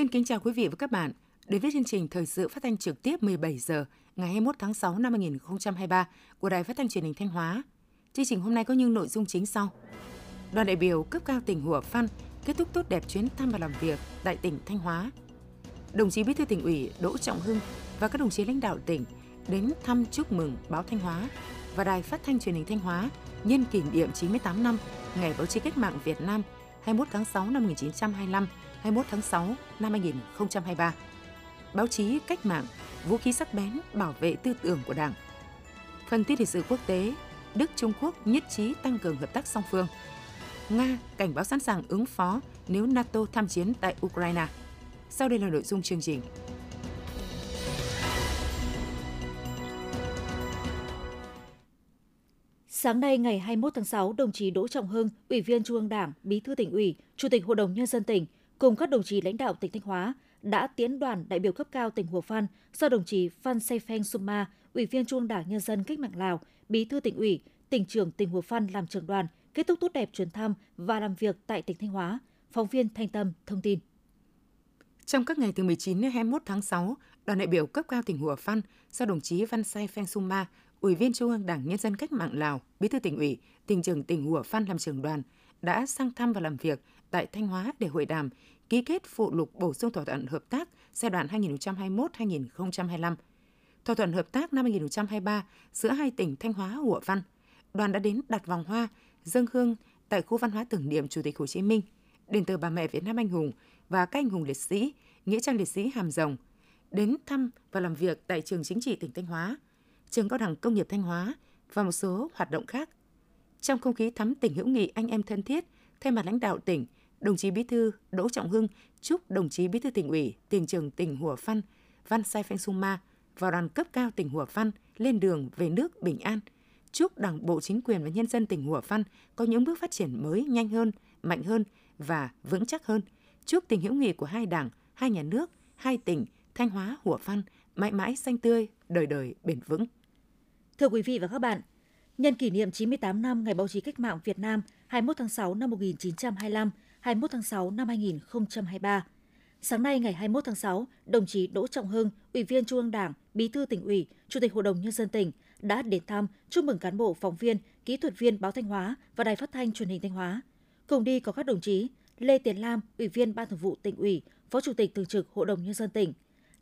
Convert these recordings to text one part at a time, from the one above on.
Xin kính chào quý vị và các bạn. Đến với chương trình thời sự phát thanh trực tiếp 17 giờ ngày 21 tháng 6 năm 2023 của Đài Phát thanh Truyền hình Thanh Hóa. Chương trình hôm nay có những nội dung chính sau. Đoàn đại biểu cấp cao tỉnh Hủa Phan kết thúc tốt đẹp chuyến thăm và làm việc tại tỉnh Thanh Hóa. Đồng chí Bí thư tỉnh ủy Đỗ Trọng Hưng và các đồng chí lãnh đạo tỉnh đến thăm chúc mừng báo Thanh Hóa và Đài Phát thanh Truyền hình Thanh Hóa nhân kỷ niệm 98 năm Ngày báo chí cách mạng Việt Nam 21 tháng 6 năm 1925, 21 tháng 6 năm 2023. Báo chí cách mạng, vũ khí sắc bén bảo vệ tư tưởng của Đảng. phân tích lịch sử quốc tế, Đức Trung Quốc nhất trí tăng cường hợp tác song phương. Nga cảnh báo sẵn sàng ứng phó nếu NATO tham chiến tại Ukraine. Sau đây là nội dung chương trình. Sáng nay ngày 21 tháng 6, đồng chí Đỗ Trọng Hưng, Ủy viên Trung ương Đảng, Bí thư tỉnh ủy, Chủ tịch Hội đồng nhân dân tỉnh cùng các đồng chí lãnh đạo tỉnh Thanh Hóa đã tiến đoàn đại biểu cấp cao tỉnh Hùa Phan do đồng chí Phan Say Pheng Suma, Ủy viên Trung Đảng Nhân dân Cách mạng Lào, Bí thư tỉnh ủy, tỉnh trưởng tỉnh Hùa Phan làm trưởng đoàn, kết thúc tốt đẹp chuyến thăm và làm việc tại tỉnh Thanh Hóa. Phóng viên Thanh Tâm thông tin. Trong các ngày từ 19 đến 21 tháng 6, đoàn đại biểu cấp cao tỉnh Hùa Phan do đồng chí Văn Say Pheng Suma, Ủy viên Trung ương Đảng Nhân dân Cách mạng Lào, Bí thư tỉnh ủy, tỉnh trưởng tỉnh Hùa Phan làm trưởng đoàn, đã sang thăm và làm việc tại Thanh Hóa để hội đàm, ký kết phụ lục bổ sung thỏa thuận hợp tác giai đoạn 2021-2025. Thỏa thuận hợp tác năm 2023 giữa hai tỉnh Thanh Hóa Hủa Văn. Đoàn đã đến đặt vòng hoa, dâng hương tại khu văn hóa tưởng niệm Chủ tịch Hồ Chí Minh, đền thờ bà mẹ Việt Nam anh hùng và các anh hùng liệt sĩ, nghĩa trang liệt sĩ Hàm Rồng, đến thăm và làm việc tại trường chính trị tỉnh Thanh Hóa – trường cao đẳng công nghiệp Thanh Hóa và một số hoạt động khác. Trong không khí thắm tỉnh hữu nghị anh em thân thiết, thay mặt lãnh đạo tỉnh, đồng chí Bí thư Đỗ Trọng Hưng chúc đồng chí Bí thư tỉnh ủy, tỉnh trưởng tỉnh Hủa Phan, Văn Sai Phanh Sung Ma và đoàn cấp cao tỉnh Hủa Phan lên đường về nước bình an. Chúc Đảng bộ chính quyền và nhân dân tỉnh Hủa Phan có những bước phát triển mới nhanh hơn, mạnh hơn và vững chắc hơn. Chúc tình hữu nghị của hai đảng, hai nhà nước, hai tỉnh Thanh Hóa, Hủa Phan mãi mãi xanh tươi, đời đời bền vững. Thưa quý vị và các bạn, nhân kỷ niệm 98 năm Ngày báo chí cách mạng Việt Nam 21 tháng 6 năm 1925, 21 tháng 6 năm 2023. Sáng nay ngày 21 tháng 6, đồng chí Đỗ Trọng Hưng, Ủy viên Trung ương Đảng, Bí thư tỉnh ủy, Chủ tịch Hội đồng nhân dân tỉnh đã đến thăm, chúc mừng cán bộ, phóng viên, kỹ thuật viên báo Thanh Hóa và Đài Phát thanh Truyền hình Thanh Hóa. Cùng đi có các đồng chí Lê Tiến Lam, Ủy viên Ban Thường vụ tỉnh ủy, Phó Chủ tịch Thường trực Hội đồng nhân dân tỉnh,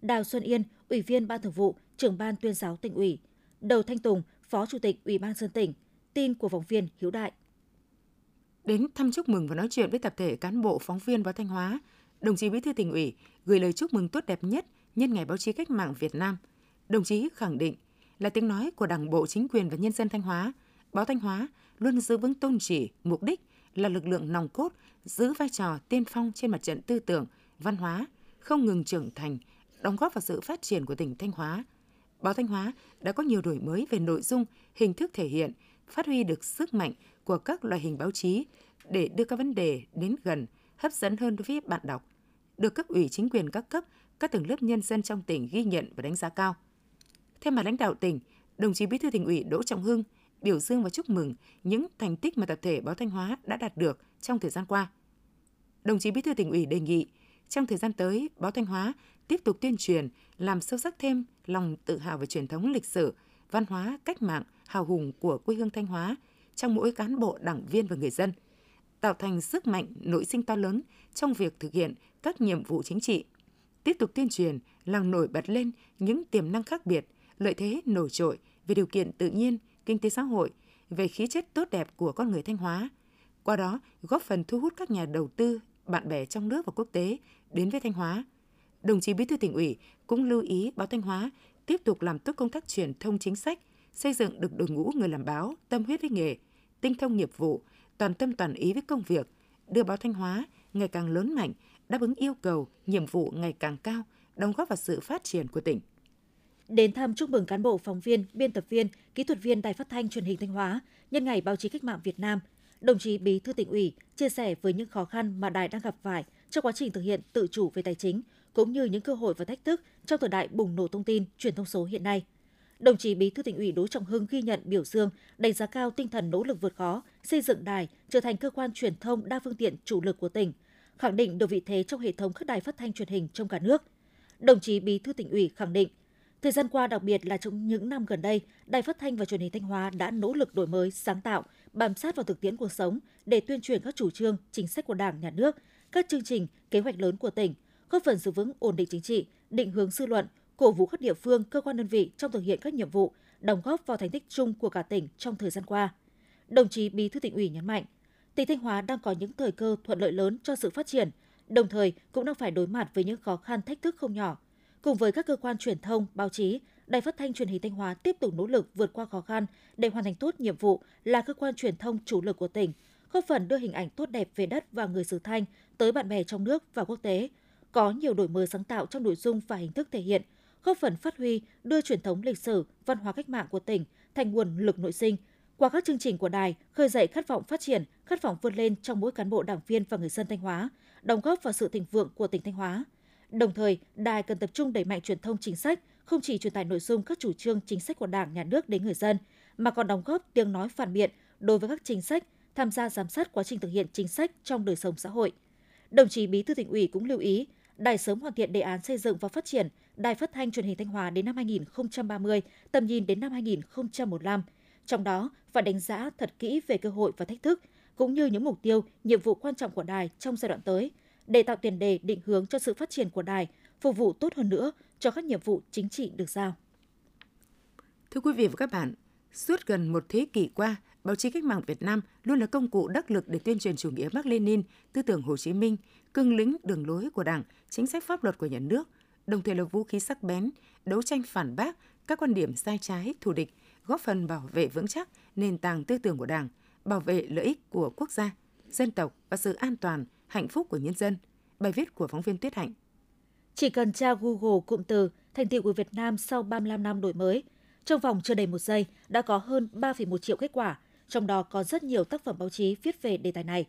Đào Xuân Yên, Ủy viên Ban Thường vụ, Trưởng ban Tuyên giáo tỉnh ủy, Đầu Thanh Tùng, Phó Chủ tịch Ủy ban dân tỉnh. Tin của phóng viên Hiếu Đại. Đến thăm chúc mừng và nói chuyện với tập thể cán bộ phóng viên báo Thanh Hóa, đồng chí Bí thư tỉnh ủy gửi lời chúc mừng tốt đẹp nhất nhân ngày báo chí cách mạng Việt Nam. Đồng chí khẳng định là tiếng nói của Đảng bộ, chính quyền và nhân dân Thanh Hóa, báo Thanh Hóa luôn giữ vững tôn chỉ, mục đích là lực lượng nòng cốt giữ vai trò tiên phong trên mặt trận tư tưởng, văn hóa, không ngừng trưởng thành, đóng góp vào sự phát triển của tỉnh Thanh Hóa – Báo Thanh Hóa đã có nhiều đổi mới về nội dung, hình thức thể hiện, phát huy được sức mạnh của các loại hình báo chí để đưa các vấn đề đến gần, hấp dẫn hơn đối với bạn đọc, được cấp ủy chính quyền các cấp, các tầng lớp nhân dân trong tỉnh ghi nhận và đánh giá cao. Thay mặt lãnh đạo tỉnh, đồng chí Bí thư tỉnh ủy Đỗ Trọng Hưng biểu dương và chúc mừng những thành tích mà tập thể Báo Thanh Hóa đã đạt được trong thời gian qua. Đồng chí Bí thư tỉnh ủy đề nghị trong thời gian tới, Báo Thanh Hóa tiếp tục tuyên truyền, làm sâu sắc thêm lòng tự hào về truyền thống lịch sử, văn hóa, cách mạng, hào hùng của quê hương Thanh Hóa trong mỗi cán bộ, đảng viên và người dân, tạo thành sức mạnh nội sinh to lớn trong việc thực hiện các nhiệm vụ chính trị. Tiếp tục tuyên truyền, làm nổi bật lên những tiềm năng khác biệt, lợi thế nổi trội về điều kiện tự nhiên, kinh tế xã hội, về khí chất tốt đẹp của con người Thanh Hóa. Qua đó, góp phần thu hút các nhà đầu tư, bạn bè trong nước và quốc tế đến với Thanh Hóa – đồng chí Bí thư tỉnh ủy cũng lưu ý báo Thanh Hóa tiếp tục làm tốt công tác truyền thông chính sách, xây dựng được đội ngũ người làm báo tâm huyết với nghề, tinh thông nghiệp vụ, toàn tâm toàn ý với công việc, đưa báo Thanh Hóa ngày càng lớn mạnh, đáp ứng yêu cầu, nhiệm vụ ngày càng cao, đóng góp vào sự phát triển của tỉnh. Đến thăm chúc mừng cán bộ, phóng viên, biên tập viên, kỹ thuật viên Đài Phát thanh Truyền hình Thanh Hóa nhân ngày báo chí cách mạng Việt Nam, đồng chí Bí thư tỉnh ủy chia sẻ với những khó khăn mà đài đang gặp phải trong quá trình thực hiện tự chủ về tài chính, cũng như những cơ hội và thách thức trong thời đại bùng nổ thông tin, truyền thông số hiện nay. Đồng chí Bí thư tỉnh ủy Đỗ Trọng Hưng ghi nhận biểu dương, đánh giá cao tinh thần nỗ lực vượt khó, xây dựng đài trở thành cơ quan truyền thông đa phương tiện chủ lực của tỉnh, khẳng định được vị thế trong hệ thống các đài phát thanh truyền hình trong cả nước. Đồng chí Bí thư tỉnh ủy khẳng định, thời gian qua đặc biệt là trong những năm gần đây, Đài Phát thanh và Truyền hình Thanh Hóa đã nỗ lực đổi mới, sáng tạo, bám sát vào thực tiễn cuộc sống để tuyên truyền các chủ trương, chính sách của Đảng, Nhà nước, các chương trình, kế hoạch lớn của tỉnh, góp phần giữ vững ổn định chính trị, định hướng dư luận, cổ vũ các địa phương, cơ quan đơn vị trong thực hiện các nhiệm vụ, đóng góp vào thành tích chung của cả tỉnh trong thời gian qua. Đồng chí Bí thư tỉnh ủy nhấn mạnh, tỉnh Thanh Hóa đang có những thời cơ thuận lợi lớn cho sự phát triển, đồng thời cũng đang phải đối mặt với những khó khăn thách thức không nhỏ. Cùng với các cơ quan truyền thông, báo chí, Đài Phát thanh Truyền hình Thanh Hóa tiếp tục nỗ lực vượt qua khó khăn để hoàn thành tốt nhiệm vụ là cơ quan truyền thông chủ lực của tỉnh, góp phần đưa hình ảnh tốt đẹp về đất và người xứ Thanh tới bạn bè trong nước và quốc tế, có nhiều đổi mới sáng tạo trong nội dung và hình thức thể hiện, góp phần phát huy đưa truyền thống lịch sử, văn hóa cách mạng của tỉnh thành nguồn lực nội sinh. Qua các chương trình của đài, khơi dậy khát vọng phát triển, khát vọng vươn lên trong mỗi cán bộ đảng viên và người dân Thanh Hóa, đóng góp vào sự thịnh vượng của tỉnh Thanh Hóa. Đồng thời, đài cần tập trung đẩy mạnh truyền thông chính sách, không chỉ truyền tải nội dung các chủ trương chính sách của Đảng, Nhà nước đến người dân, mà còn đóng góp tiếng nói phản biện đối với các chính sách, tham gia giám sát quá trình thực hiện chính sách trong đời sống xã hội. Đồng chí Bí thư tỉnh ủy cũng lưu ý, đài sớm hoàn thiện đề án xây dựng và phát triển đài phát thanh truyền hình Thanh Hóa đến năm 2030, tầm nhìn đến năm 2015. Trong đó phải đánh giá thật kỹ về cơ hội và thách thức, cũng như những mục tiêu, nhiệm vụ quan trọng của đài trong giai đoạn tới, để tạo tiền đề định hướng cho sự phát triển của đài, phục vụ tốt hơn nữa cho các nhiệm vụ chính trị được giao. Thưa quý vị và các bạn, suốt gần một thế kỷ qua, báo chí cách mạng Việt Nam luôn là công cụ đắc lực để tuyên truyền chủ nghĩa Mark Lenin, tư tưởng Hồ Chí Minh, cương lĩnh đường lối của Đảng, chính sách pháp luật của nhà nước, đồng thời là vũ khí sắc bén, đấu tranh phản bác các quan điểm sai trái, thù địch, góp phần bảo vệ vững chắc nền tảng tư tưởng của Đảng, bảo vệ lợi ích của quốc gia, dân tộc và sự an toàn, hạnh phúc của nhân dân. Bài viết của phóng viên Tuyết Hạnh. Chỉ cần tra Google cụm từ thành tiệu của Việt Nam sau 35 năm đổi mới, trong vòng chưa đầy một giây đã có hơn 3,1 triệu kết quả, trong đó có rất nhiều tác phẩm báo chí viết về đề tài này.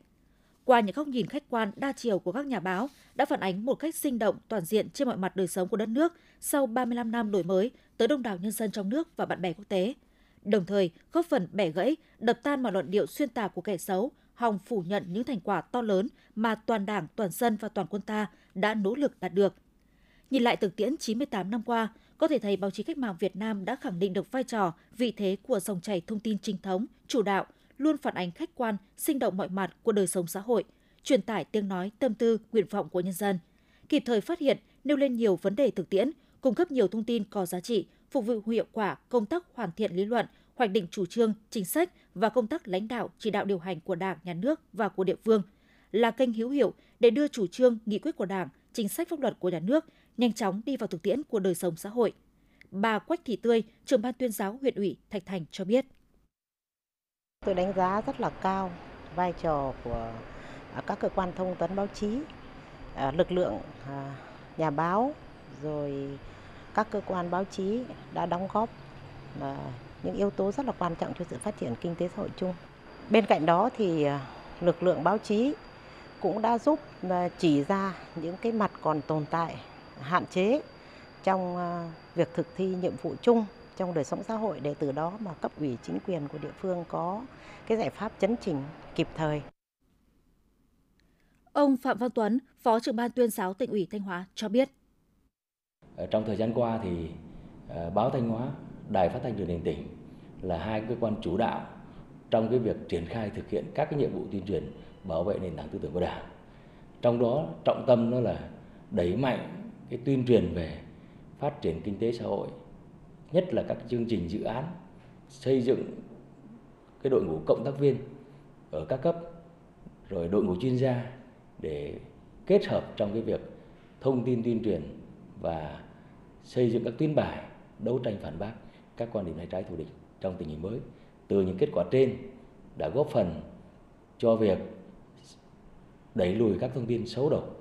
Qua những góc nhìn khách quan đa chiều của các nhà báo đã phản ánh một cách sinh động toàn diện trên mọi mặt đời sống của đất nước sau 35 năm đổi mới tới đông đảo nhân dân trong nước và bạn bè quốc tế. Đồng thời, góp phần bẻ gãy, đập tan mọi luận điệu xuyên tạc của kẻ xấu, hòng phủ nhận những thành quả to lớn mà toàn Đảng, toàn dân và toàn quân ta đã nỗ lực đạt được. Nhìn lại thực tiễn 98 năm qua, có thể thấy báo chí cách mạng Việt Nam đã khẳng định được vai trò, vị thế của dòng chảy thông tin chính thống, chủ đạo, luôn phản ánh khách quan, sinh động mọi mặt của đời sống xã hội, truyền tải tiếng nói, tâm tư, nguyện vọng của nhân dân, kịp thời phát hiện, nêu lên nhiều vấn đề thực tiễn, cung cấp nhiều thông tin có giá trị, phục vụ hiệu quả công tác hoàn thiện lý luận, hoạch định chủ trương, chính sách và công tác lãnh đạo, chỉ đạo điều hành của Đảng, Nhà nước và của địa phương, là kênh hữu hiệu để đưa chủ trương, nghị quyết của Đảng, chính sách pháp luật của nhà nước nhanh chóng đi vào thực tiễn của đời sống xã hội. Bà Quách Thị Tươi, trưởng ban tuyên giáo huyện ủy Thạch Thành cho biết. Tôi đánh giá rất là cao vai trò của à, các cơ quan thông tấn báo chí, à, lực lượng à, nhà báo, rồi các cơ quan báo chí đã đóng góp những yếu tố rất là quan trọng cho sự phát triển kinh tế xã hội chung. Bên cạnh đó thì lực lượng báo chí cũng đã giúp chỉ ra những cái mặt còn tồn tại, hạn chế trong việc thực thi nhiệm vụ chung trong đời sống xã hội để từ đó mà cấp ủy chính quyền của địa phương có cái giải pháp chấn chỉnh kịp thời. Ông Phạm Văn Tuấn, Phó trưởng ban tuyên giáo tỉnh ủy Thanh Hóa cho biết. Trong thời gian qua thì ờ, báo Thanh Hóa, Đài Phát thanh Truyền hình tỉnh là hai cơ quan chủ đạo trong cái việc triển khai thực hiện các cái nhiệm vụ tuyên truyền bảo vệ nền tảng tư tưởng của Đảng. Trong đó trọng tâm đó là đẩy mạnh cái tuyên truyền về phát triển kinh tế xã hội, nhất là các chương trình dự án, xây dựng cái đội ngũ cộng tác viên ở các cấp, rồi đội ngũ chuyên gia để kết hợp trong cái việc thông tin tuyên truyền và xây dựng các tuyến bài đấu tranh phản bác các quan điểm sai trái thù địch trong tình hình mới. Từ những kết quả trên đã góp phần cho việc đẩy lùi các thông tin xấu độc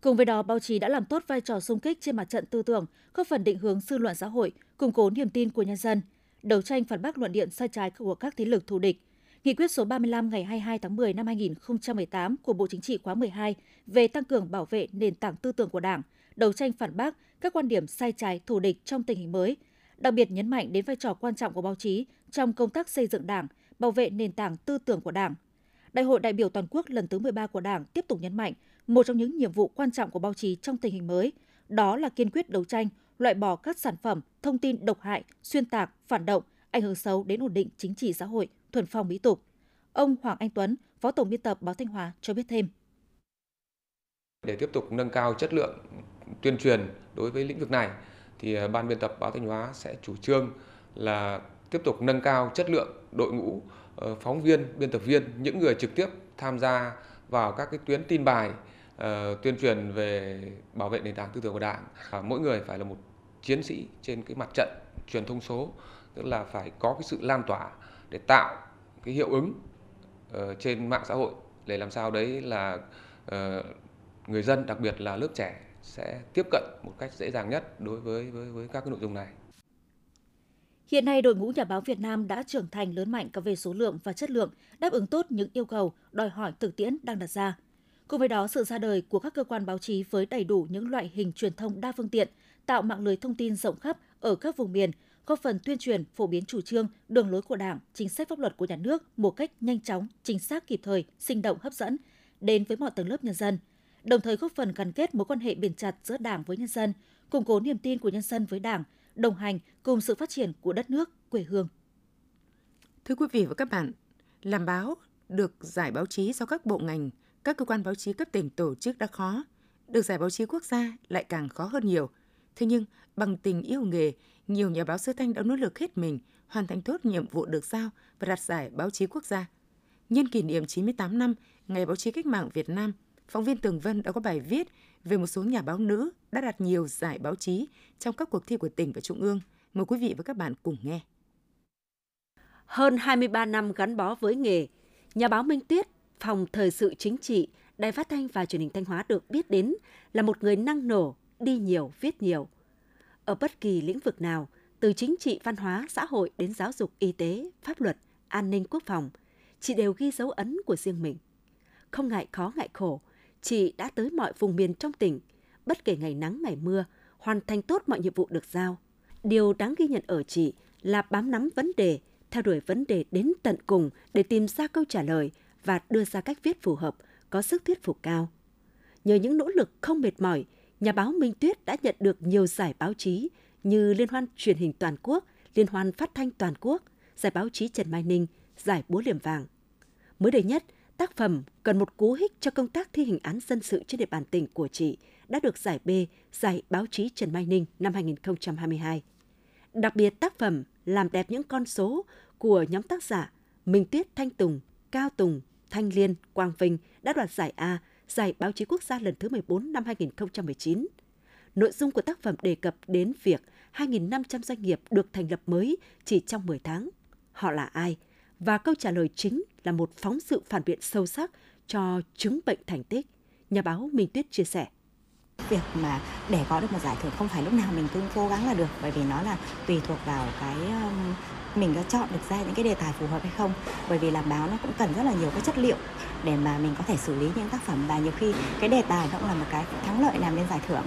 Cùng với đó, báo chí đã làm tốt vai trò xung kích trên mặt trận tư tưởng, góp phần định hướng dư luận xã hội, củng cố niềm tin của nhân dân, đấu tranh phản bác luận điện sai trái của các thế lực thù địch. Nghị quyết số 35 ngày 22 tháng 10 năm 2018 của Bộ Chính trị khóa 12 về tăng cường bảo vệ nền tảng tư tưởng của Đảng, đấu tranh phản bác các quan điểm sai trái thù địch trong tình hình mới, đặc biệt nhấn mạnh đến vai trò quan trọng của báo chí trong công tác xây dựng Đảng, bảo vệ nền tảng tư tưởng của Đảng. Đại hội đại biểu toàn quốc lần thứ 13 của Đảng tiếp tục nhấn mạnh một trong những nhiệm vụ quan trọng của báo chí trong tình hình mới, đó là kiên quyết đấu tranh, loại bỏ các sản phẩm, thông tin độc hại, xuyên tạc, phản động, ảnh hưởng xấu đến ổn định chính trị xã hội, thuần phong mỹ tục. Ông Hoàng Anh Tuấn, Phó Tổng biên tập Báo Thanh Hóa cho biết thêm. Để tiếp tục nâng cao chất lượng tuyên truyền đối với lĩnh vực này, thì à, Ban biên tập Báo Thanh Hóa sẽ chủ trương là tiếp tục nâng cao chất lượng đội ngũ ờ, phóng viên, biên tập viên, những người trực tiếp tham gia vào các cái tuyến tin bài Ờ, tuyên truyền về bảo vệ nền tảng tư tưởng của Đảng. À, mỗi người phải là một chiến sĩ trên cái mặt trận truyền thông số, tức là phải có cái sự lan tỏa để tạo cái hiệu ứng uh, trên mạng xã hội để làm sao đấy là uh, người dân đặc biệt là lớp trẻ sẽ tiếp cận một cách dễ dàng nhất đối với với với các cái nội dung này. Hiện nay, đội ngũ nhà báo Việt Nam đã trưởng thành lớn mạnh cả về số lượng và chất lượng, đáp ứng tốt những yêu cầu, đòi hỏi thực tiễn đang đặt ra. Cùng với đó, sự ra đời của các cơ quan báo chí với đầy đủ những loại hình truyền thông đa phương tiện, tạo mạng lưới thông tin rộng khắp ở các vùng miền, góp phần tuyên truyền, phổ biến chủ trương, đường lối của Đảng, chính sách pháp luật của nhà nước một cách nhanh chóng, chính xác kịp thời, sinh động hấp dẫn đến với mọi tầng lớp nhân dân, đồng thời góp phần gắn kết mối quan hệ bền chặt giữa Đảng với nhân dân, củng cố niềm tin của nhân dân với Đảng, đồng hành cùng sự phát triển của đất nước, quê hương. Thưa quý vị và các bạn, làm báo được giải báo chí do các bộ ngành, các cơ quan báo chí cấp tỉnh tổ chức đã khó, được giải báo chí quốc gia lại càng khó hơn nhiều. Thế nhưng, bằng tình yêu nghề, nhiều nhà báo sư thanh đã nỗ lực hết mình hoàn thành tốt nhiệm vụ được giao và đạt giải báo chí quốc gia. Nhân kỷ niệm 98 năm Ngày báo chí cách mạng Việt Nam, phóng viên Tường Vân đã có bài viết về một số nhà báo nữ đã đạt nhiều giải báo chí trong các cuộc thi của tỉnh và trung ương. Mời quý vị và các bạn cùng nghe. Hơn 23 năm gắn bó với nghề, nhà báo Minh Tuyết, phòng thời sự chính trị, Đài Phát thanh và Truyền hình Thanh Hóa được biết đến là một người năng nổ, đi nhiều, viết nhiều. Ở bất kỳ lĩnh vực nào, từ chính trị, văn hóa, xã hội đến giáo dục, y tế, pháp luật, an ninh quốc phòng, chị đều ghi dấu ấn của riêng mình. Không ngại khó ngại khổ, chị đã tới mọi vùng miền trong tỉnh, bất kể ngày nắng ngày mưa, hoàn thành tốt mọi nhiệm vụ được giao. Điều đáng ghi nhận ở chị là bám nắm vấn đề, theo đuổi vấn đề đến tận cùng để tìm ra câu trả lời và đưa ra cách viết phù hợp, có sức thuyết phục cao. Nhờ những nỗ lực không mệt mỏi, nhà báo Minh Tuyết đã nhận được nhiều giải báo chí như Liên hoan truyền hình toàn quốc, Liên hoan phát thanh toàn quốc, giải báo chí Trần Mai Ninh, giải búa liềm vàng. Mới đây nhất, tác phẩm cần một cú hích cho công tác thi hành án dân sự trên địa bàn tỉnh của chị đã được giải B, giải báo chí Trần Mai Ninh năm 2022. Đặc biệt tác phẩm làm đẹp những con số của nhóm tác giả Minh Tuyết Thanh Tùng, Cao Tùng, Thanh Liên, Quang Vinh đã đoạt giải A, giải báo chí quốc gia lần thứ 14 năm 2019. Nội dung của tác phẩm đề cập đến việc 2.500 doanh nghiệp được thành lập mới chỉ trong 10 tháng. Họ là ai? Và câu trả lời chính là một phóng sự phản biện sâu sắc cho chứng bệnh thành tích, nhà báo Minh Tuyết chia sẻ. Việc mà để có được một giải thưởng không phải lúc nào mình cũng cố gắng là được bởi vì nó là tùy thuộc vào cái um, mình có chọn được ra những cái đề tài phù hợp hay không bởi vì làm báo nó cũng cần rất là nhiều cái chất liệu để mà mình có thể xử lý những tác phẩm và nhiều khi cái đề tài nó cũng là một cái thắng lợi làm nên giải thưởng.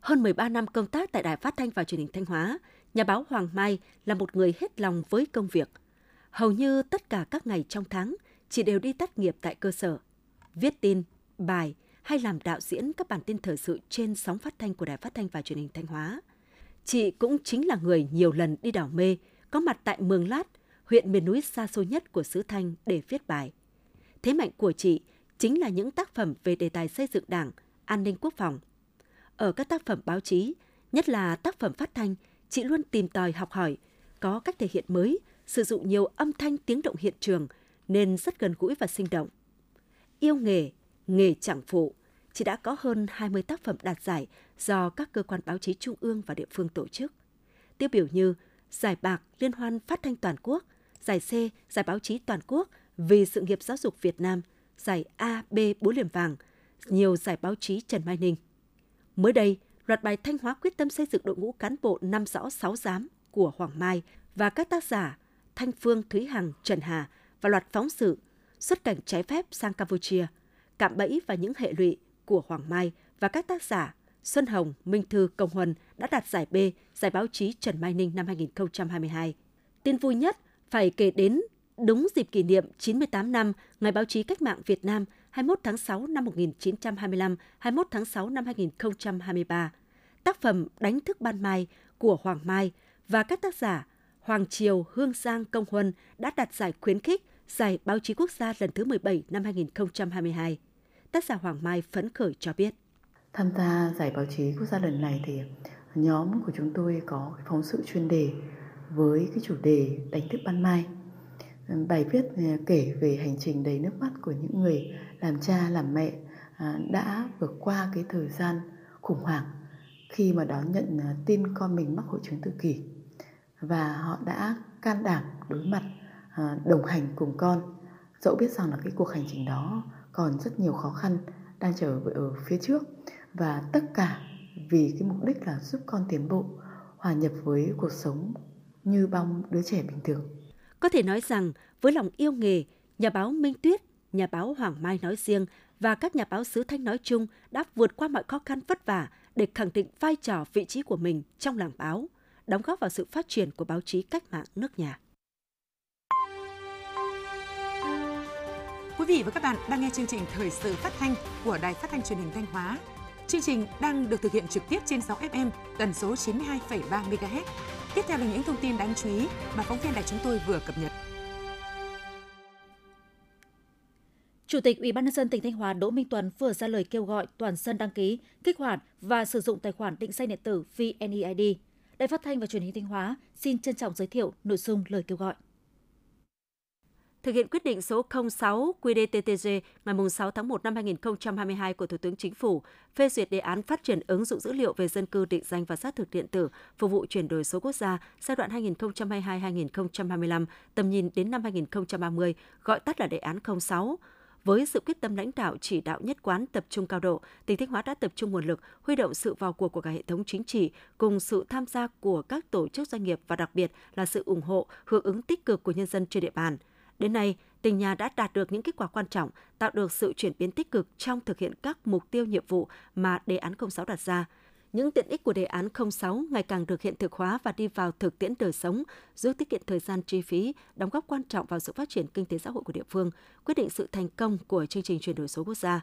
Hơn 13 năm công tác tại Đài Phát thanh và Truyền hình Thanh Hóa, nhà báo Hoàng Mai là một người hết lòng với công việc – Hầu như tất cả các ngày trong tháng, chị đều đi tác nghiệp tại cơ sở, viết tin, bài hay làm đạo diễn các bản tin thời sự trên sóng phát thanh của Đài Phát thanh và Truyền hình Thanh Hóa. Chị cũng chính là người nhiều lần đi đảo mê, có mặt tại Mường Lát, huyện miền núi xa xôi nhất của xứ Thanh để viết bài. Thế mạnh của chị chính là những tác phẩm về đề tài xây dựng đảng, an ninh quốc phòng. Ở các tác phẩm báo chí, nhất là tác phẩm phát thanh, chị luôn tìm tòi học hỏi, có cách thể hiện mới sử dụng nhiều âm thanh tiếng động hiện trường nên rất gần gũi và sinh động. Yêu nghề, nghề chẳng phụ, chị đã có hơn 20 tác phẩm đạt giải do các cơ quan báo chí trung ương và địa phương tổ chức. Tiêu biểu như Giải bạc Liên hoan phát thanh toàn quốc, Giải C, Giải báo chí toàn quốc vì sự nghiệp giáo dục Việt Nam, Giải A, B, Búa liềm vàng, nhiều giải báo chí Trần Mai Ninh. Mới đây, loạt bài Thanh Hóa quyết tâm xây dựng đội ngũ cán bộ năm rõ sáu giám của Hoàng Mai và các tác giả Thanh Phương Thúy Hằng, Trần Hà và loạt phóng sự xuất cảnh trái phép sang Campuchia, cạm bẫy và những hệ lụy của Hoàng Mai và các tác giả Xuân Hồng, Minh Thư, Công Huân đã đạt giải B, giải báo chí Trần Mai Ninh năm 2022. Tin vui nhất phải kể đến đúng dịp kỷ niệm 98 năm Ngày báo chí cách mạng Việt Nam 21 tháng 6 năm 1925, 21 tháng 6 năm 2023. Tác phẩm Đánh thức ban mai của Hoàng Mai và các tác giả Hoàng Triều, Hương Giang, Công Huân đã đạt giải khuyến khích Giải báo chí quốc gia lần thứ 17 năm 2022. Tác giả Hoàng Mai phấn khởi cho biết. Tham gia giải báo chí quốc gia lần này thì nhóm của chúng tôi có phóng sự chuyên đề với cái chủ đề đánh thức ban mai. Bài viết kể về hành trình đầy nước mắt của những người làm cha, làm mẹ à, đã vượt qua cái thời gian khủng hoảng khi mà đón nhận à, tin con mình mắc hội chứng tự kỷ và họ đã can đảm đối mặt à, đồng hành cùng con dẫu biết rằng là cái cuộc hành trình đó còn rất nhiều khó khăn đang chờ ở phía trước và tất cả vì cái mục đích là giúp con tiến bộ hòa nhập với cuộc sống như bao đứa trẻ bình thường. Có thể nói rằng với lòng yêu nghề, nhà báo Minh Tuyết, nhà báo Hoàng Mai nói riêng và các nhà báo xứ Thanh nói chung đã vượt qua mọi khó khăn vất vả để khẳng định vai trò vị trí của mình trong làng báo, đóng góp vào sự phát triển của báo chí cách mạng nước nhà. Quý vị và các bạn đang nghe chương trình Thời sự phát thanh của Đài Phát thanh Truyền hình Thanh Hóa. Chương trình đang được thực hiện trực tiếp trên 6 FM tần số 92,3 MHz. Tiếp theo là những thông tin đáng chú ý mà phóng viên đài chúng tôi vừa cập nhật. Chủ tịch Ủy ban nhân dân tỉnh Thanh Hóa Đỗ Minh Tuấn vừa ra lời kêu gọi toàn dân đăng ký, kích hoạt và sử dụng tài khoản định danh điện tử VNeID. Đài Phát thanh và Truyền hình Thanh Hóa xin trân trọng giới thiệu nội dung lời kêu gọi thực hiện quyết định số 06 QĐ-TTG ngày 6 tháng 1 năm 2022 của Thủ tướng Chính phủ phê duyệt đề án phát triển ứng dụng dữ liệu về dân cư định danh và xác thực điện tử phục vụ chuyển đổi số quốc gia giai đoạn 2022-2025, tầm nhìn đến năm 2030, gọi tắt là đề án 06 với sự quyết tâm lãnh đạo chỉ đạo nhất quán tập trung cao độ, tỉnh Thanh Hóa đã tập trung nguồn lực, huy động sự vào cuộc của cả hệ thống chính trị cùng sự tham gia của các tổ chức doanh nghiệp và đặc biệt là sự ủng hộ, hưởng ứng tích cực của nhân dân trên địa bàn. Đến nay, tỉnh nhà đã đạt được những kết quả quan trọng, tạo được sự chuyển biến tích cực trong thực hiện các mục tiêu nhiệm vụ mà đề án 06 đặt ra. Những tiện ích của đề án 06 ngày càng được hiện thực hóa và đi vào thực tiễn đời sống, giúp tiết kiệm thời gian chi phí, đóng góp quan trọng vào sự phát triển kinh tế xã hội của địa phương, quyết định sự thành công của chương trình chuyển đổi số quốc gia.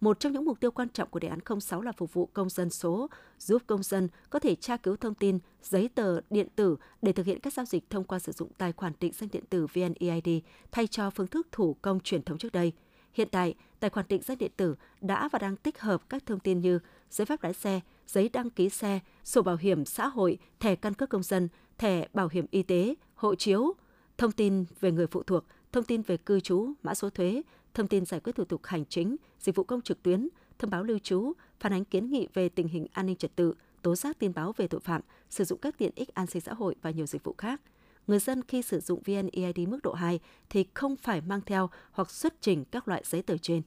Một trong những mục tiêu quan trọng của đề án 06 là phục vụ công dân số, giúp công dân có thể tra cứu thông tin, giấy tờ điện tử để thực hiện các giao dịch thông qua sử dụng tài khoản định danh điện tử VNeID thay cho phương thức thủ công truyền thống trước đây. Hiện tại, tài khoản định danh điện tử đã và đang tích hợp các thông tin như giấy phép lái xe, giấy đăng ký xe, sổ bảo hiểm xã hội, thẻ căn cước công dân, thẻ bảo hiểm y tế, hộ chiếu, thông tin về người phụ thuộc, thông tin về cư trú, mã số thuế, thông tin giải quyết thủ tục hành chính, dịch vụ công trực tuyến, thông báo lưu trú, phản ánh kiến nghị về tình hình an ninh trật tự, tố giác tin báo về tội phạm, sử dụng các tiện ích an sinh xã hội và nhiều dịch vụ khác. Người dân khi sử dụng VNeID mức độ 2 thì không phải mang theo hoặc xuất trình các loại giấy tờ trên.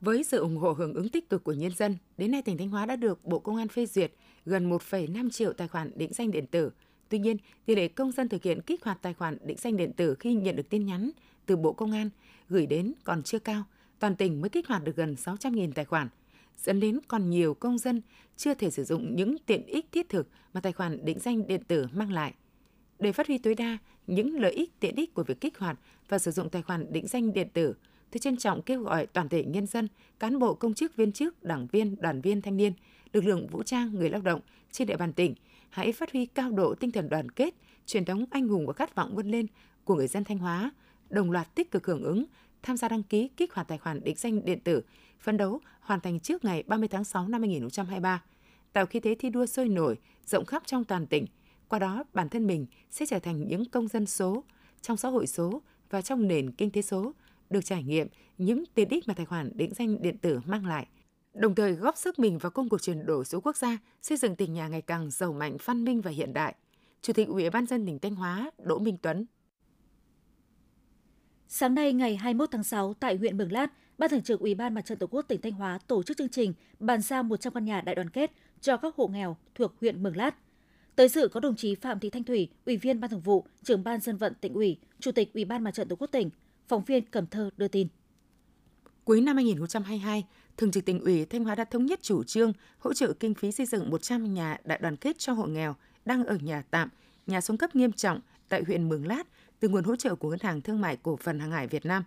Với sự ủng hộ hưởng ứng tích cực của nhân dân, đến nay tỉnh Thanh Hóa đã được Bộ Công an phê duyệt gần 1,5 triệu tài khoản định danh điện tử. Tuy nhiên, tỷ lệ công dân thực hiện kích hoạt tài khoản định danh điện tử khi nhận được tin nhắn từ Bộ Công an gửi đến còn chưa cao, toàn tỉnh mới kích hoạt được gần 600.000 tài khoản, dẫn đến còn nhiều công dân chưa thể sử dụng những tiện ích thiết thực mà tài khoản định danh điện tử mang lại. Để phát huy tối đa những lợi ích tiện ích của việc kích hoạt và sử dụng tài khoản định danh điện tử, tôi trân trọng kêu gọi toàn thể nhân dân, cán bộ công chức viên chức, đảng viên, đoàn viên thanh niên, lực lượng vũ trang, người lao động trên địa bàn tỉnh hãy phát huy cao độ tinh thần đoàn kết, truyền thống anh hùng và khát vọng vươn lên của người dân Thanh Hóa, đồng loạt tích cực hưởng ứng, tham gia đăng ký kích hoạt tài khoản định danh điện tử, phấn đấu hoàn thành trước ngày 30 tháng 6 năm 2023, tạo khí thế thi đua sôi nổi, rộng khắp trong toàn tỉnh. Qua đó, bản thân mình sẽ trở thành những công dân số trong xã hội số và trong nền kinh tế số, được trải nghiệm những tiện ích mà tài khoản định danh điện tử mang lại. Đồng thời góp sức mình vào công cuộc chuyển đổi số quốc gia, xây dựng tỉnh nhà ngày càng giàu mạnh, văn minh và hiện đại. Chủ tịch Ủy ban dân tỉnh Thanh Hóa Đỗ Minh Tuấn Sáng nay ngày 21 tháng 6 tại huyện Mường Lát, Ban Thường trực Ủy ban Mặt trận Tổ quốc tỉnh Thanh Hóa tổ chức chương trình bàn giao 100 căn nhà đại đoàn kết cho các hộ nghèo thuộc huyện Mường Lát. Tới dự có đồng chí Phạm Thị Thanh Thủy, Ủy viên Ban Thường vụ, Trưởng ban Dân vận tỉnh ủy, Chủ tịch Ủy ban Mặt trận Tổ quốc tỉnh. Phóng viên Cẩm Thơ đưa tin. Cuối năm 2022, Thường trực tỉnh ủy Thanh Hóa đã thống nhất chủ trương hỗ trợ kinh phí xây dựng 100 nhà đại đoàn kết cho hộ nghèo đang ở nhà tạm, nhà xuống cấp nghiêm trọng tại huyện Mường Lát từ nguồn hỗ trợ của Ngân hàng Thương mại Cổ phần Hàng hải Việt Nam.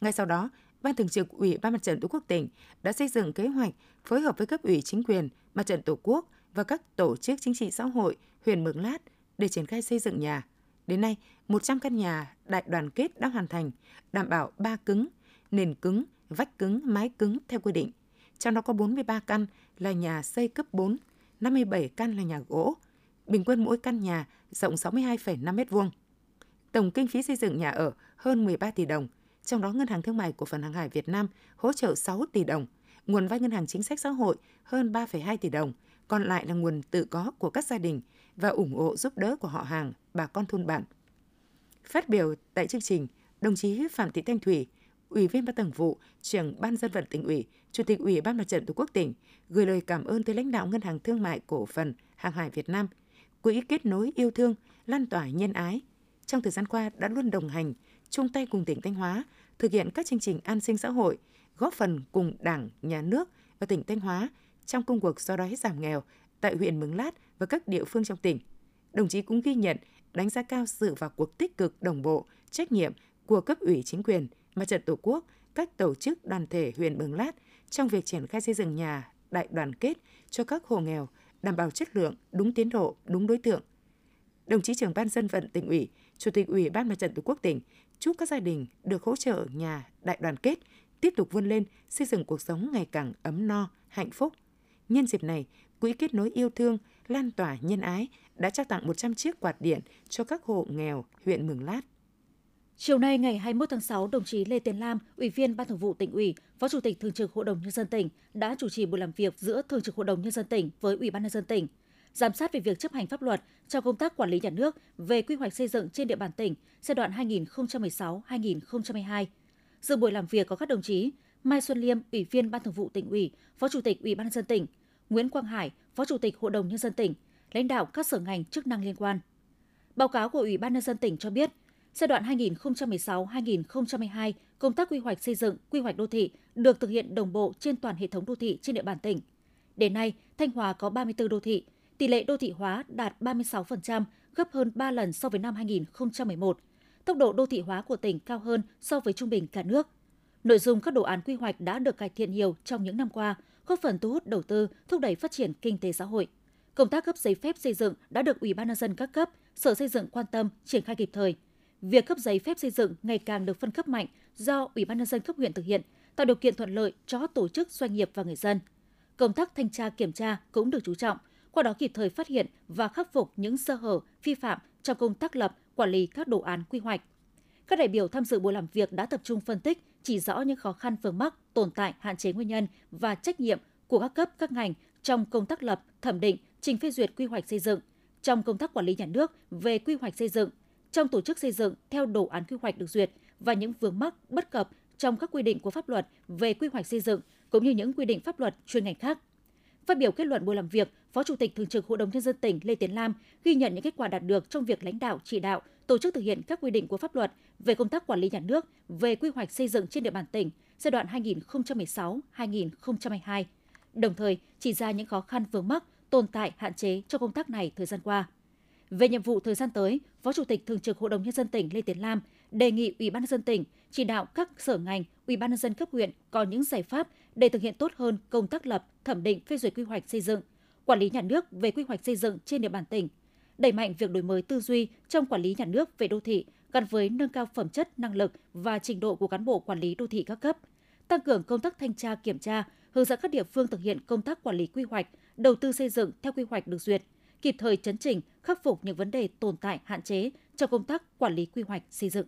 Ngay sau đó, Ban Thường trực Ủy ban Mặt trận Tổ quốc tỉnh đã xây dựng kế hoạch phối hợp với cấp ủy chính quyền, Mặt trận Tổ quốc và các tổ chức chính trị xã hội huyện Mường Lát để triển khai xây dựng nhà. Đến nay, 100 căn nhà đại đoàn kết đã hoàn thành, đảm bảo ba cứng, nền cứng, vách cứng, mái cứng theo quy định. Trong đó có 43 căn là nhà xây cấp 4, 57 căn là nhà gỗ. Bình quân mỗi căn nhà rộng 62,5 m2. Tổng kinh phí xây dựng nhà ở hơn 13 tỷ đồng, trong đó Ngân hàng Thương mại Cổ phần Hàng hải Việt Nam hỗ trợ 6 tỷ đồng, nguồn vay Ngân hàng Chính sách Xã hội hơn 3,2 tỷ đồng, còn lại là nguồn tự có của các gia đình và ủng hộ giúp đỡ của họ hàng, bà con thôn bản. Phát biểu tại chương trình, đồng chí Phạm Thị Thanh Thủy, Ủy viên Ban Thường vụ, trưởng Ban dân vận tỉnh ủy, Chủ tịch Ủy ban Mặt trận Tổ quốc tỉnh gửi lời cảm ơn tới lãnh đạo Ngân hàng Thương mại Cổ phần Hàng hải Việt Nam, quỹ kết nối yêu thương, lan tỏa nhân ái. Trong thời gian qua đã luôn đồng hành, chung tay cùng tỉnh Thanh Hóa thực hiện các chương trình an sinh xã hội, góp phần cùng Đảng, Nhà nước và tỉnh Thanh Hóa trong công cuộc xóa đói giảm nghèo tại huyện Mường Lát và các địa phương trong tỉnh. Đồng chí cũng ghi nhận, đánh giá cao sự vào cuộc tích cực đồng bộ, trách nhiệm của cấp ủy chính quyền, mặt trận Tổ quốc, các tổ chức đoàn thể huyện Mường Lát trong việc triển khai xây dựng nhà đại đoàn kết cho các hộ nghèo, đảm bảo chất lượng, đúng tiến độ, đúng đối tượng. Đồng chí trưởng ban dân vận tỉnh ủy, Chủ tịch Ủy ban Mặt trận Tổ quốc tỉnh chúc các gia đình được hỗ trợ nhà đại đoàn kết, tiếp tục vươn lên xây dựng cuộc sống ngày càng ấm no, hạnh phúc. Nhân dịp này, Quỹ kết nối yêu thương, lan tỏa nhân ái đã trao tặng 100 chiếc quạt điện cho các hộ nghèo huyện Mường Lát. Chiều nay ngày 21 tháng 6, đồng chí Lê Tiến Lam, Ủy viên Ban Thường vụ tỉnh ủy, Phó Chủ tịch Thường trực Hội đồng nhân dân tỉnh đã chủ trì buổi làm việc giữa Thường trực Hội đồng nhân dân tỉnh với Ủy ban nhân dân tỉnh, giám sát về việc chấp hành pháp luật trong công tác quản lý nhà nước về quy hoạch xây dựng trên địa bàn tỉnh giai đoạn 2016-2022. Dự buổi làm việc có các đồng chí Mai Xuân Liêm, Ủy viên Ban Thường vụ tỉnh ủy, Phó Chủ tịch Ủy ban nhân dân tỉnh, Nguyễn Quang Hải, Phó Chủ tịch Hội đồng nhân dân tỉnh, lãnh đạo các sở ngành chức năng liên quan. Báo cáo của Ủy ban nhân dân tỉnh cho biết, giai đoạn 2016-2022, công tác quy hoạch xây dựng, quy hoạch đô thị được thực hiện đồng bộ trên toàn hệ thống đô thị trên địa bàn tỉnh. Đến nay, Thanh Hóa có 34 đô thị, tỷ lệ đô thị hóa đạt 36%, gấp hơn 3 lần so với năm 2011. Tốc độ đô thị hóa của tỉnh cao hơn so với trung bình cả nước. Nội dung các đồ án quy hoạch đã được cải thiện nhiều trong những năm qua, góp phần thu hút đầu tư, thúc đẩy phát triển kinh tế xã hội. Công tác cấp giấy phép xây dựng đã được Ủy ban nhân dân các cấp, Sở Xây dựng quan tâm triển khai kịp thời. Việc cấp giấy phép xây dựng ngày càng được phân cấp mạnh do Ủy ban nhân dân cấp huyện thực hiện, tạo điều kiện thuận lợi cho tổ chức doanh nghiệp và người dân. Công tác thanh tra kiểm tra cũng được chú trọng, qua đó kịp thời phát hiện và khắc phục những sơ hở, vi phạm trong công tác lập, quản lý các đồ án quy hoạch. Các đại biểu tham dự buổi làm việc đã tập trung phân tích, chỉ rõ những khó khăn vướng mắc, tồn tại, hạn chế nguyên nhân và trách nhiệm của các cấp các ngành trong công tác lập, thẩm định, trình phê duyệt quy hoạch xây dựng, trong công tác quản lý nhà nước về quy hoạch xây dựng, trong tổ chức xây dựng theo đồ án quy hoạch được duyệt và những vướng mắc bất cập trong các quy định của pháp luật về quy hoạch xây dựng cũng như những quy định pháp luật chuyên ngành khác. Phát biểu kết luận buổi làm việc, Phó Chủ tịch Thường trực Hội đồng nhân dân tỉnh Lê Tiến Lam ghi nhận những kết quả đạt được trong việc lãnh đạo chỉ đạo tổ chức thực hiện các quy định của pháp luật về công tác quản lý nhà nước về quy hoạch xây dựng trên địa bàn tỉnh giai đoạn 2016-2022. Đồng thời chỉ ra những khó khăn vướng mắc, tồn tại, hạn chế cho công tác này thời gian qua. Về nhiệm vụ thời gian tới, Phó Chủ tịch Thường trực Hội đồng nhân dân tỉnh Lê Tiến Lam đề nghị Ủy ban nhân dân tỉnh chỉ đạo các sở ngành, Ủy ban nhân dân cấp huyện có những giải pháp để thực hiện tốt hơn công tác lập, thẩm định phê duyệt quy hoạch xây dựng, quản lý nhà nước về quy hoạch xây dựng trên địa bàn tỉnh, đẩy mạnh việc đổi mới tư duy trong quản lý nhà nước về đô thị gắn với nâng cao phẩm chất, năng lực và trình độ của cán bộ quản lý đô thị các cấp, tăng cường công tác thanh tra kiểm tra, hướng dẫn các địa phương thực hiện công tác quản lý quy hoạch, đầu tư xây dựng theo quy hoạch được duyệt, kịp thời chấn chỉnh, khắc phục những vấn đề tồn tại hạn chế trong công tác quản lý quy hoạch xây dựng.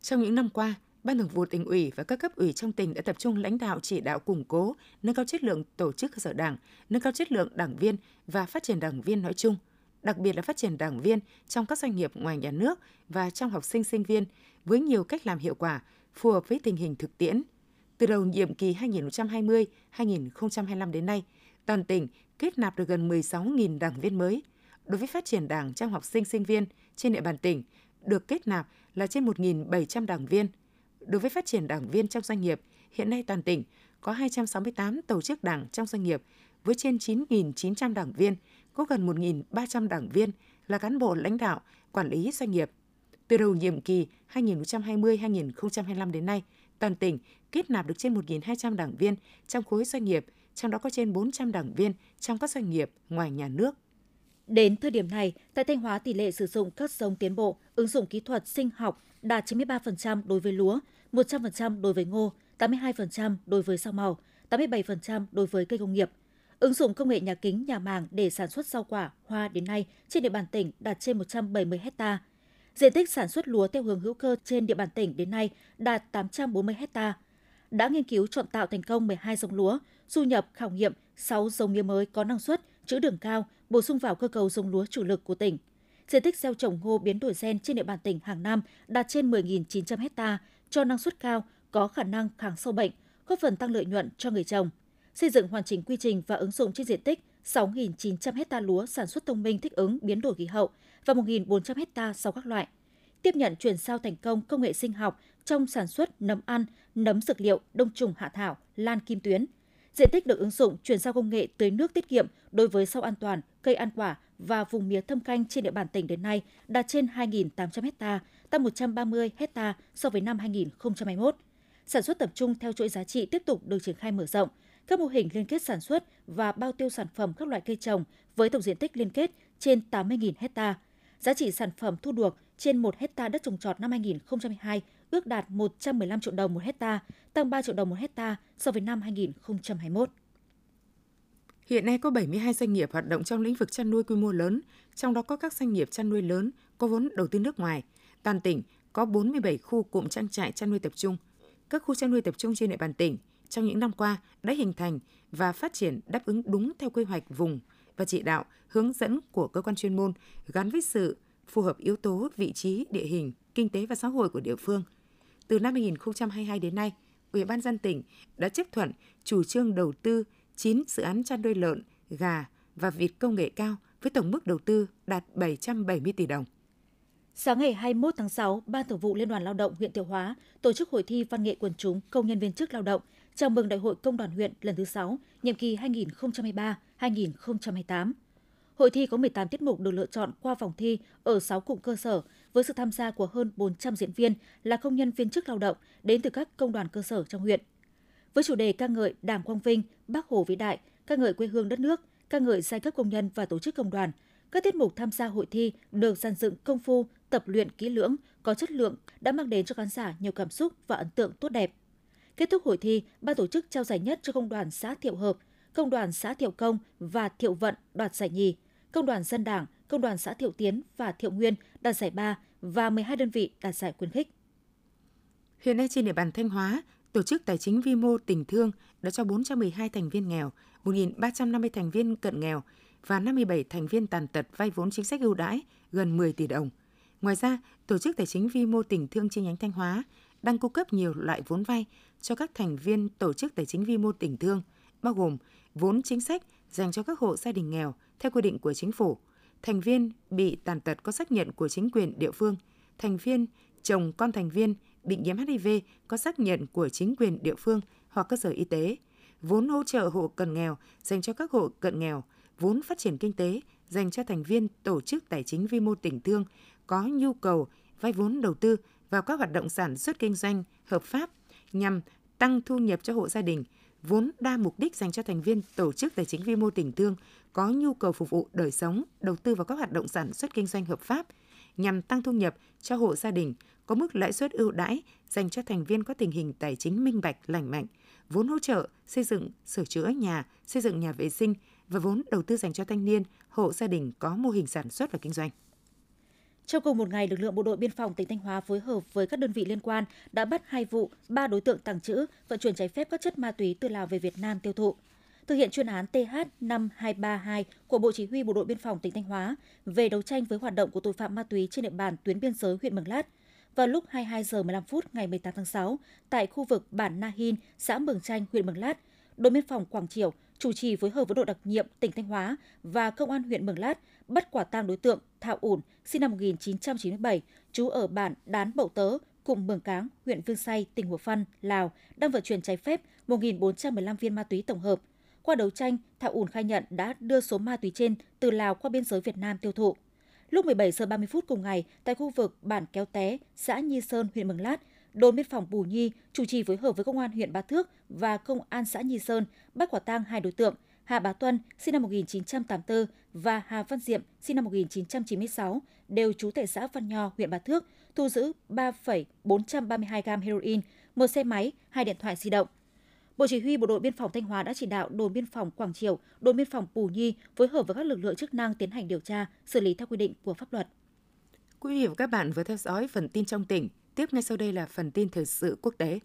Trong những năm qua, Ban Thường vụ tỉnh ủy và các cấp ủy trong tỉnh đã tập trung lãnh đạo chỉ đạo củng cố, nâng cao chất lượng tổ chức cơ sở đảng, nâng cao chất lượng đảng viên và phát triển đảng viên nói chung, đặc biệt là phát triển đảng viên trong các doanh nghiệp ngoài nhà nước và trong học sinh sinh viên với nhiều cách làm hiệu quả, phù hợp với tình hình thực tiễn. Từ đầu nhiệm kỳ 2020-2025 đến nay, toàn tỉnh kết nạp được gần 16.000 đảng viên mới. Đối với phát triển đảng trong học sinh sinh viên trên địa bàn tỉnh, được kết nạp là trên 1.700 đảng viên. Đối với phát triển đảng viên trong doanh nghiệp, hiện nay toàn tỉnh có 268 tổ chức đảng trong doanh nghiệp với trên 9.900 đảng viên, có gần 1.300 đảng viên là cán bộ lãnh đạo, quản lý doanh nghiệp. Từ đầu nhiệm kỳ 2020-2025 đến nay, toàn tỉnh kết nạp được trên 1.200 đảng viên trong khối doanh nghiệp, trong đó có trên 400 đảng viên trong các doanh nghiệp ngoài nhà nước. Đến thời điểm này, tại Thanh Hóa tỷ lệ sử dụng các giống tiến bộ, ứng dụng kỹ thuật sinh học đạt 93% đối với lúa, 100% đối với ngô, 82% đối với rau màu, 87% đối với cây công nghiệp. Ứng dụng công nghệ nhà kính, nhà màng để sản xuất rau quả, hoa đến nay trên địa bàn tỉnh đạt trên 170 hecta. Diện tích sản xuất lúa theo hướng hữu cơ trên địa bàn tỉnh đến nay đạt 840 hecta. Đã nghiên cứu chọn tạo thành công 12 giống lúa, du nhập khảo nghiệm 6 giống mía mới có năng suất, trữ đường cao, bổ sung vào cơ cấu giống lúa chủ lực của tỉnh. Diện tích gieo trồng ngô biến đổi gen trên địa bàn tỉnh hàng năm đạt trên 10.900 hecta, cho năng suất cao, có khả năng kháng sâu bệnh, góp phần tăng lợi nhuận cho người trồng. Xây dựng hoàn chỉnh quy trình và ứng dụng trên diện tích 6.900 hecta lúa sản xuất thông minh thích ứng biến đổi khí hậu và 1.400 hecta sau các loại. Tiếp nhận chuyển giao thành công công nghệ sinh học trong sản xuất nấm ăn, nấm dược liệu, đông trùng hạ thảo, lan kim tuyến. Diện tích được ứng dụng chuyển giao công nghệ tưới nước tiết kiệm đối với rau an toàn, cây ăn quả và vùng mía thâm canh trên địa bàn tỉnh đến nay đạt trên 2.800 ha, tăng 130 ha so với năm 2021. Sản xuất tập trung theo chuỗi giá trị tiếp tục được triển khai mở rộng. Các mô hình liên kết sản xuất và bao tiêu sản phẩm các loại cây trồng với tổng diện tích liên kết trên 80.000 ha, Giá trị sản phẩm thu được trên 1 hecta đất trồng trọt năm 2022 ước đạt 115 triệu đồng một hecta, tăng 3 triệu đồng một hecta so với năm 2021. Hiện nay có 72 doanh nghiệp hoạt động trong lĩnh vực chăn nuôi quy mô lớn, trong đó có các doanh nghiệp chăn nuôi lớn có vốn đầu tư nước ngoài. Toàn tỉnh có 47 khu cụm trang trại chăn nuôi tập trung. Các khu chăn nuôi tập trung trên địa bàn tỉnh trong những năm qua đã hình thành và phát triển đáp ứng đúng theo quy hoạch vùng và chỉ đạo hướng dẫn của cơ quan chuyên môn gắn với sự phù hợp yếu tố vị trí, địa hình, kinh tế và xã hội của địa phương. Từ năm 2022 đến nay, Ủy ban dân tỉnh đã chấp thuận chủ trương đầu tư 9 dự án chăn nuôi lợn, gà và vịt công nghệ cao với tổng mức đầu tư đạt 770 tỷ đồng. Sáng ngày 21 tháng 6, Ban Thường vụ Liên đoàn Lao động huyện Thiệu Hóa tổ chức hội thi văn nghệ quần chúng công nhân viên chức lao động chào mừng Đại hội Công đoàn huyện lần thứ 6, nhiệm kỳ 2023-2028. Hội thi có 18 tiết mục được lựa chọn qua vòng thi ở 6 cụm cơ sở với sự tham gia của hơn 400 diễn viên là công nhân viên chức lao động đến từ các công đoàn cơ sở trong huyện. Với chủ đề ca ngợi Đảng Quang Vinh, Bác Hồ vĩ đại, ca ngợi quê hương đất nước, ca ngợi giai cấp công nhân và tổ chức công đoàn, các tiết mục tham gia hội thi được dàn dựng công phu, tập luyện kỹ lưỡng, có chất lượng đã mang đến cho khán giả nhiều cảm xúc và ấn tượng tốt đẹp. Kết thúc hội thi, ban tổ chức trao giải nhất cho công đoàn xã Thiệu Hợp, công đoàn xã Thiệu Công và Thiệu Vận đoạt giải nhì, công đoàn dân đảng, công đoàn xã Thiệu Tiến và Thiệu Nguyên đạt giải ba và 12 đơn vị đạt giải khuyến khích. Hiện nay trên địa bàn Thanh Hóa, Tổ chức Tài chính Vi mô Tình Thương đã cho 412 thành viên nghèo, 1.350 thành viên cận nghèo và 57 thành viên tàn tật vay vốn chính sách ưu đãi gần 10 tỷ đồng. Ngoài ra, Tổ chức Tài chính Vi mô Tình Thương chi nhánh Thanh Hóa đang cung cấp nhiều loại vốn vay cho các thành viên Tổ chức Tài chính Vi mô Tình Thương, bao gồm vốn chính sách dành cho các hộ gia đình nghèo theo quy định của chính phủ, thành viên bị tàn tật có xác nhận của chính quyền địa phương, thành viên chồng con thành viên bị nhiễm HIV có xác nhận của chính quyền địa phương hoặc cơ sở y tế, vốn hỗ trợ hộ cận nghèo dành cho các hộ cận nghèo, vốn phát triển kinh tế dành cho thành viên tổ chức tài chính vi mô tỉnh thương có nhu cầu vay vốn đầu tư vào các hoạt động sản xuất kinh doanh hợp pháp nhằm tăng thu nhập cho hộ gia đình, vốn đa mục đích dành cho thành viên tổ chức tài chính vi mô tỉnh thương có nhu cầu phục vụ đời sống, đầu tư vào các hoạt động sản xuất kinh doanh hợp pháp nhằm tăng thu nhập cho hộ gia đình, có mức lãi suất ưu đãi dành cho thành viên có tình hình tài chính minh bạch, lành mạnh, vốn hỗ trợ xây dựng, sửa chữa nhà, xây dựng nhà vệ sinh và vốn đầu tư dành cho thanh niên, hộ gia đình có mô hình sản xuất và kinh doanh. Trong cùng một ngày, lực lượng bộ đội biên phòng tỉnh Thanh Hóa phối hợp với các đơn vị liên quan đã bắt hai vụ, ba đối tượng tàng trữ, vận chuyển trái phép các chất ma túy từ Lào về Việt Nam tiêu thụ. Thực hiện chuyên án TH5232 của Bộ Chỉ huy Bộ đội Biên phòng tỉnh Thanh Hóa về đấu tranh với hoạt động của tội phạm ma túy trên địa bàn tuyến biên giới huyện Mường Lát, vào lúc 22 giờ 15 phút ngày 18 tháng 6 tại khu vực bản Na Hin, xã Mường Chanh, huyện Mường Lát, đồn biên phòng Quảng Triều chủ trì phối hợp với đội đặc nhiệm tỉnh Thanh Hóa và công an huyện Mường Lát bắt quả tang đối tượng Thạo Ủn, sinh năm 1997, trú ở bản Đán Bậu Tớ, cụm Mường Cáng, huyện Vương Say, tỉnh Hủa Phăn, Lào, đang vận chuyển trái phép 1.415 viên ma túy tổng hợp. Qua đấu tranh, Thạo Ủn khai nhận đã đưa số ma túy trên từ Lào qua biên giới Việt Nam tiêu thụ. Lúc 17 giờ 30 phút cùng ngày, tại khu vực bản Kéo Té, xã Nhi Sơn, huyện Mường Lát, đồn biên phòng Bù Nhi chủ trì phối hợp với công an huyện Bá Thước và công an xã Nhi Sơn bắt quả tang hai đối tượng Hà Bá Tuân, sinh năm 1984 và Hà Văn Diệm, sinh năm 1996, đều trú tại xã Văn Nho, huyện Bá Thước, thu giữ 3,432 gam heroin, một xe máy, hai điện thoại di động. Bộ Chỉ huy Bộ đội Biên phòng Thanh Hóa đã chỉ đạo đồn biên phòng Quảng Triều, đồn biên phòng Pù Nhi phối hợp với các lực lượng chức năng tiến hành điều tra, xử lý theo quy định của pháp luật. Quý vị và các bạn vừa theo dõi phần tin trong tỉnh. Tiếp ngay sau đây là phần tin thời sự quốc tế.